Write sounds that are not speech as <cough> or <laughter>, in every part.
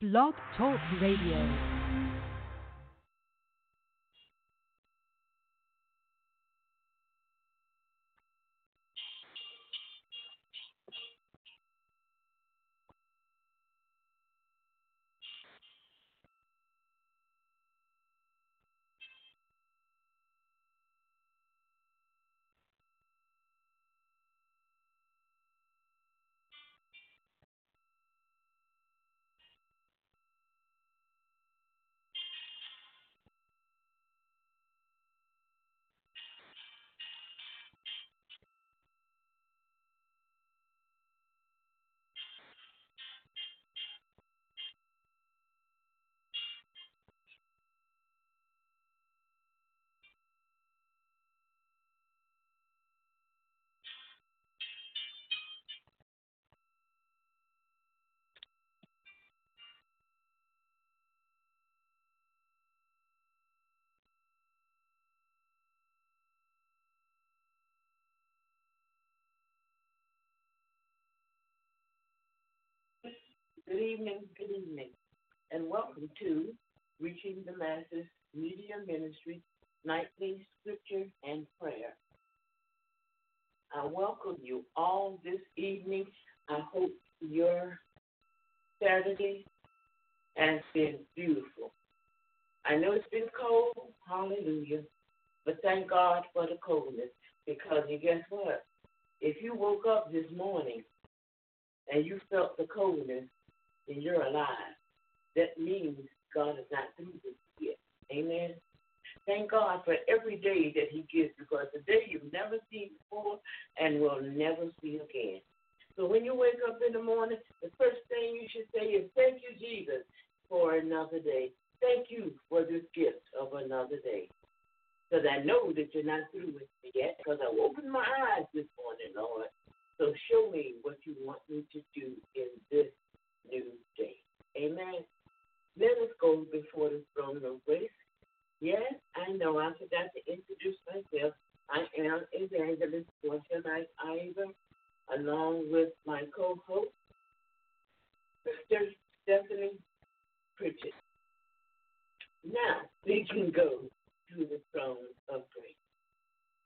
Blog Talk Radio. Good evening, good evening, and welcome to Reaching the Masses Media Ministry Nightly Scripture and Prayer. I welcome you all this evening. I hope your Saturday has been beautiful. I know it's been cold, hallelujah, but thank God for the coldness because you guess what? If you woke up this morning and you felt the coldness, and you're alive, that means God is not through with you yet. Amen. Thank God for every day that He gives because the day you've never seen before and will never see again. So when you wake up in the morning, the first thing you should say is, Thank you, Jesus, for another day. Thank you for this gift of another day. Because I know that you're not through with me yet because I opened my eyes this morning, Lord. So show me what you want me to do in this new day. Amen. Let us go before the throne of grace. Yes, I know I forgot to introduce myself. I am Evangelist Portia Knight Ivor, along with my co-host, Sister Stephanie Pritchett. Now we can go to the throne of grace.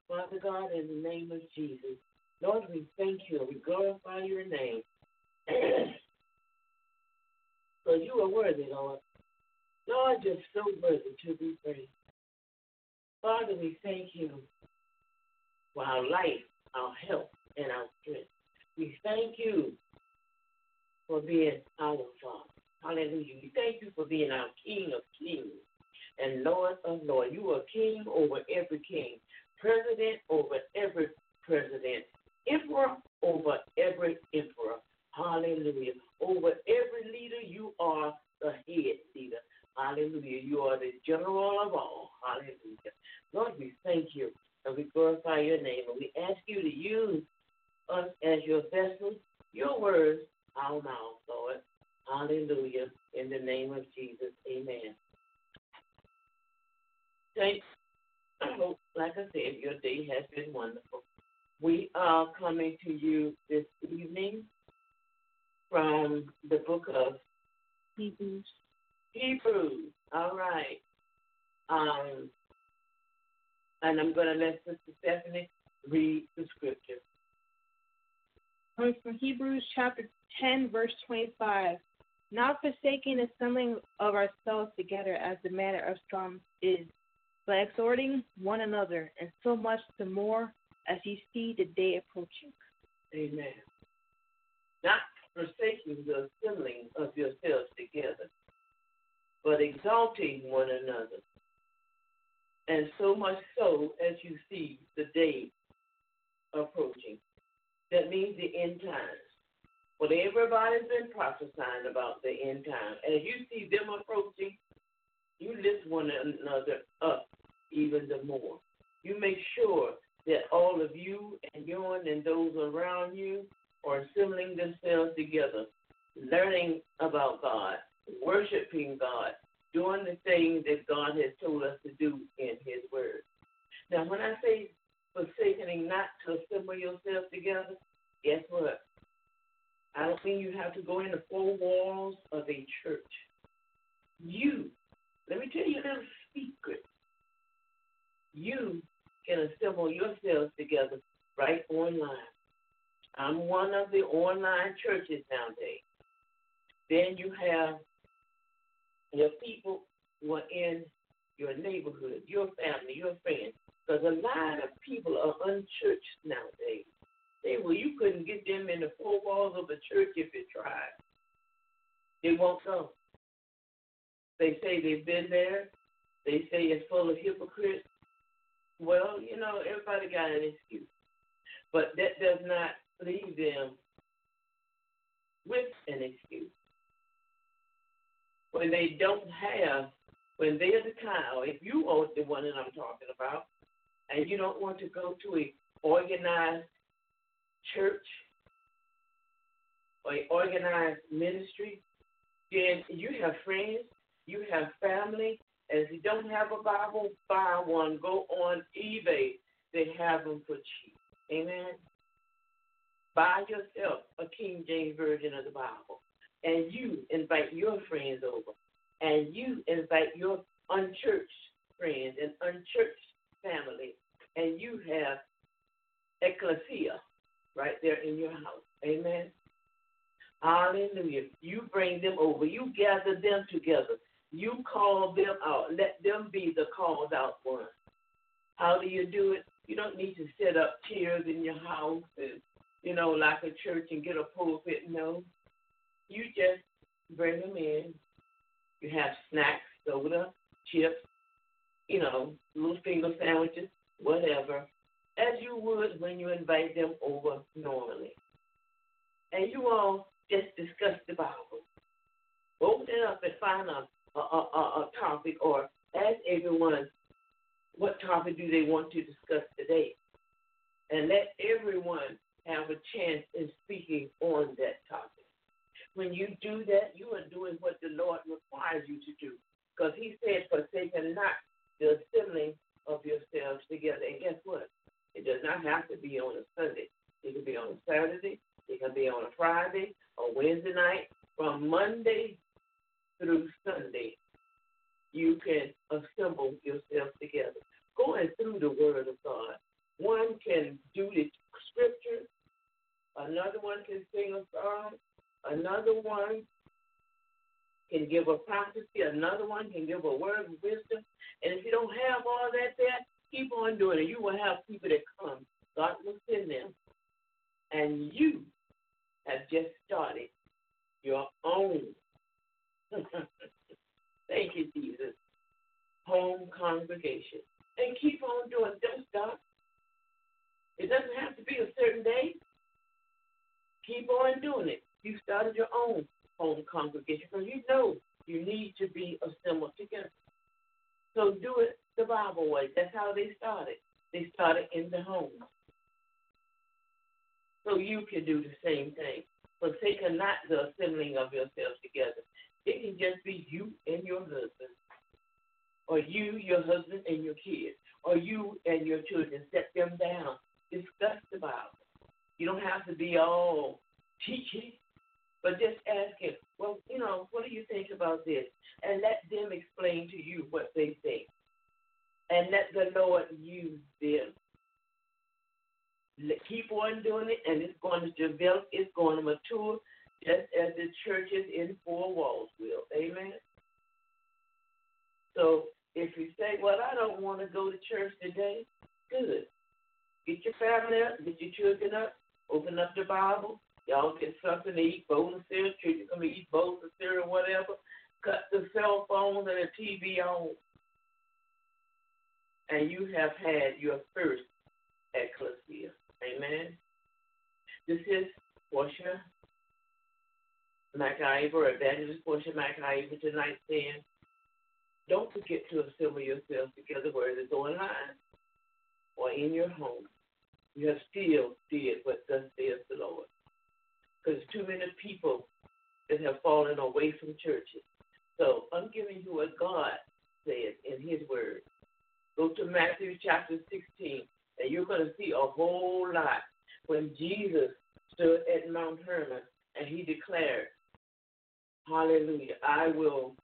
Father God, in the name of Jesus, Lord, we thank you. We glorify your name. <clears throat> because you are worthy, Lord. Lord, you're so worthy to be praised. Father, we thank you for our life, our health, and our strength. We thank you for being our Father. Hallelujah. We thank you for being our King of kings and Lord of lords. You are King over every king, President over every president, Emperor over every emperor. Hallelujah. Over every leader, you are the head leader. Hallelujah. You are the general of all. Hallelujah. Lord, we thank you and we glorify your name. And we ask you to use us as your vessels, your words, our mouth, Lord. Hallelujah. In the name of Jesus. Amen. Thanks. Like I said, your day has been wonderful. We are coming to you this evening from the book of Hebrews. Hebrews. All right. Um, and I'm going to let Sister Stephanie read the scripture. Coming from Hebrews chapter 10, verse 25. Not forsaking the assembling of ourselves together as the manner of some is, but exhorting one another, and so much the more as you see the day approaching. Amen. Not forsaking the assembling of yourselves together, but exalting one another. And so much so as you see the day approaching. That means the end times. But everybody's been prophesying about the end time. As you see them approaching, you lift one another up even the more. You make sure that all of you and your and those around you are assembling themselves together, learning about God, worshiping God, doing the things that God has told us to do in His Word. Now, when I say forsaking not to assemble yourselves together, guess what? I don't mean you have to go in the four walls of a church. You, let me tell you a little secret. You can assemble yourselves together right online. I'm one of the online churches nowadays. Then you have your people who are in your neighborhood, your family, your friends. Because a lot of people are unchurched nowadays. They well, you couldn't get them in the four walls of a church if you tried. They won't come. They say they've been there. They say it's full of hypocrites. Well, you know, everybody got an excuse. But that does not leave them with an excuse. When they don't have, when they're the cow, if you are the one that I'm talking about, and you don't want to go to a organized church or organized ministry, then you have friends, you have family, and if you don't have a Bible, buy one. Go on eBay. They have them for cheap. Amen. Buy yourself a King James Version of the Bible. And you invite your friends over. And you invite your unchurched friends and unchurched family. And you have ecclesia right there in your house. Amen. Hallelujah. You bring them over. You gather them together. You call them out. Let them be the called out one. How do you do it? You don't need to set up chairs in your house and, you know, like a church and get a pulpit. No. You just bring them in. You have snacks, soda, chips, you know, little finger sandwiches, whatever, as you would when you invite them over normally. And you all just discuss the Bible. Open it up and find a a, a, a topic or ask everyone what topic do they want to discuss today. And let everyone have a chance in speaking on that topic. When you do that, you are doing what the Lord requires you to do. Because He said, forsaken not the assembling of yourselves together. And guess what? It does not have to be on a Sunday. It can be on a Saturday. It can be on a Friday or Wednesday night. From Monday through Sunday, you can assemble yourselves together. Going through the Word of God. One can do the scriptures, another one can sing a song, another one can give a prophecy, another one can give a word of wisdom. And if you don't have all that there, keep on doing it. You will have people that come. God will send them. And you have just started your own <laughs> Thank you, Jesus. Home congregation. And keep on doing Don't stop. It doesn't have to be a certain day. Keep on doing it. You started your own home congregation because you know you need to be assembled together. So do it the Bible way. That's how they started. They started in the home. So you can do the same thing. Forsaken not the assembling of yourselves together. It can just be you and your husband, or you, your husband, and your kids, or you and your children. Set them down. Discuss the Bible. You don't have to be all teaching, but just ask him, well, you know, what do you think about this? And let them explain to you what they think. And let the Lord use them. Keep on doing it, and it's going to develop, it's going to mature, just as the churches in four walls will. Amen. So if you say, Well, I don't want to go to church today, good. Get your family up, get your children up, open up the Bible, y'all get something to eat, bowl of cereal, children come to eat bowls of cereal, whatever. Cut the cell phones and the TV on. And you have had your first ecclesia. Amen. This is Portia MacIver, or Evangelist Portia MacIver tonight saying, don't forget to assemble yourselves together, whether it's online or in your home. You have still did what thus says the Lord. Because too many people that have fallen away from churches. So I'm giving you what God said in His Word. Go to Matthew chapter 16, and you're going to see a whole lot when Jesus stood at Mount Hermon and He declared, Hallelujah, I will.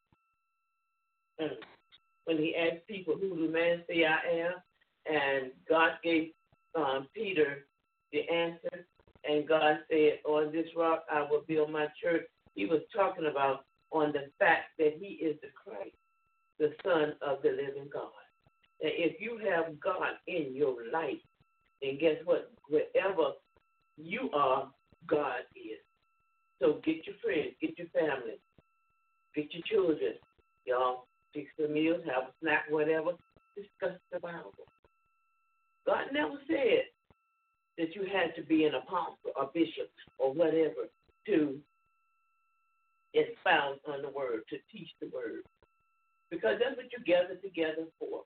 And when He asked people, Who do man say I am? And God gave um, Peter the answer, and God said, On this rock I will build my church. He was talking about on the fact that He is the Christ, the Son of the living God. And if you have God in your life, then guess what? Wherever you are, God is. So get your friends, get your family, get your children. Y'all fix the meals, have a snack, whatever. Discuss the Bible. God never said that you had to be an apostle or bishop or whatever to expound on the word, to teach the word. Because that's what you gather together for.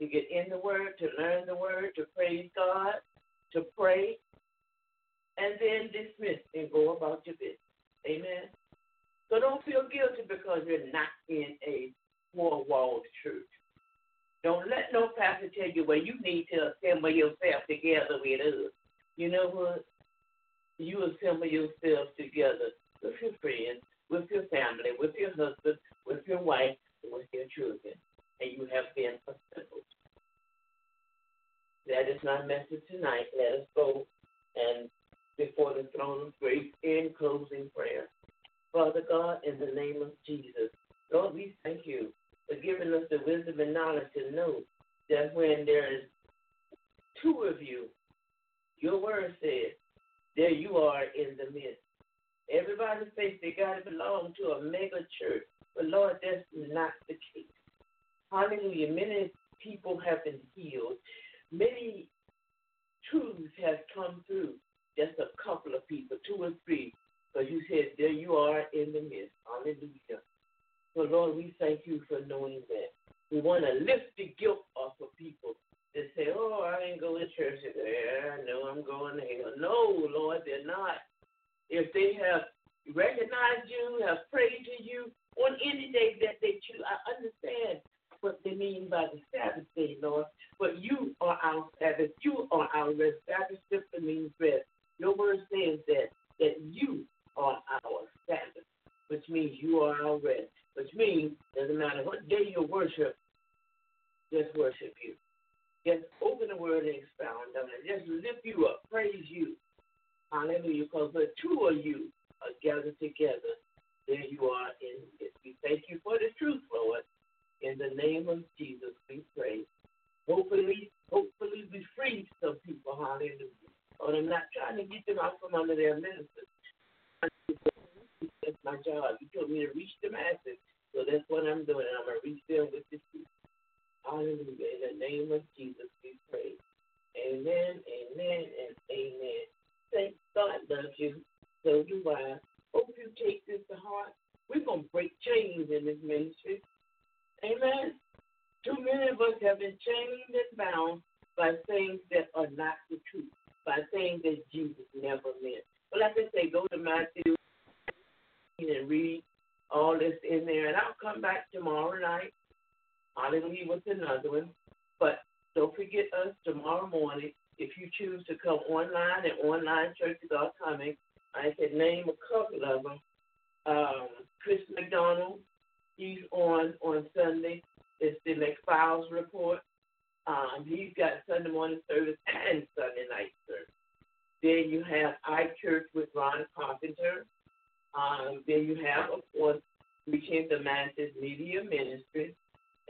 To get in the word, to learn the word, to praise God, to pray, and then dismiss and go about your business. Amen. So don't feel guilty because you're not in a four walled church. Don't let no pastor tell you well you need to assemble yourself together with us. You know what? You assemble yourself together with your friends, with your family, with your husband, with your wife, and with your children, and you have been assembled. That is my message tonight. Let us go and before the throne of grace in closing prayer. Father God, in the name of Jesus, Lord, we thank you for giving us the wisdom and knowledge to know that when there is two of you, your word says, there you are in the midst. Everybody thinks they got to belong to a mega church, but Lord, that's not the case. Hallelujah. Many people have been healed. Many truths have come through. Just a couple of people, two or three. Because you said, there you are in the midst. Hallelujah. So, Lord, we thank you for knowing that. We want to lift the guilt off of people that say, oh, I ain't going to church today. I know I'm going to hell. No, Lord, they're not. If they have recognized you, have prayed to you on any day that they choose, I understand what they mean by the Sabbath day, Lord. But you are our Sabbath. You are our rest. Sabbath simply means rest. Your word says that that you are our Sabbath, which means you are our rest which means doesn't matter what day you worship, just worship you. Just open the word and expound on it. Just lift you up, praise you. Hallelujah. Because the two of you are gathered together. There you are in it. We thank you for truth, Lord. In the name of Jesus, we pray. Hopefully, hopefully we free some people. Hallelujah. But I'm not trying to get them out from under their ministers. Too many of us have been chained and bound by things that are not the truth, by things that Jesus never meant. But like I say, go to Matthew and read all this in there. And I'll come back tomorrow night. Hallelujah with another one. But don't forget us tomorrow morning. If you choose to come online, and online churches are coming. I can name a couple of them. Um, Chris McDonald, he's on on Sunday. It's the McFiles report. Um, he's got Sunday morning service and Sunday night service. Then you have I Church with Ron Carpenter. Um, then you have, of course, Reaching the Masses Media Ministry.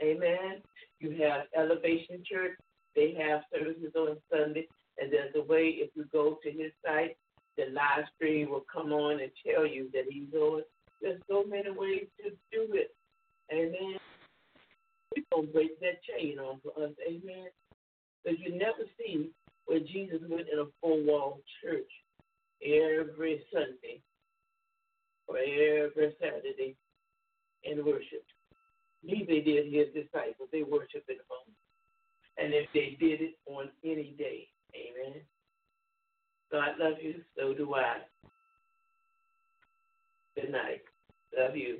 Amen. You have Elevation Church. They have services on Sunday. And there's a way, if you go to his site, the live stream will come on and tell you that he's on. There's so many ways to do it. Amen. We're going to break that chain off for us. Amen. Because you never see where Jesus went in a four wall church every Sunday or every Saturday and worship. These they did his disciples. They worshiped at home. And if they did it on any day, amen. God love you, so do I. Good night. Love you.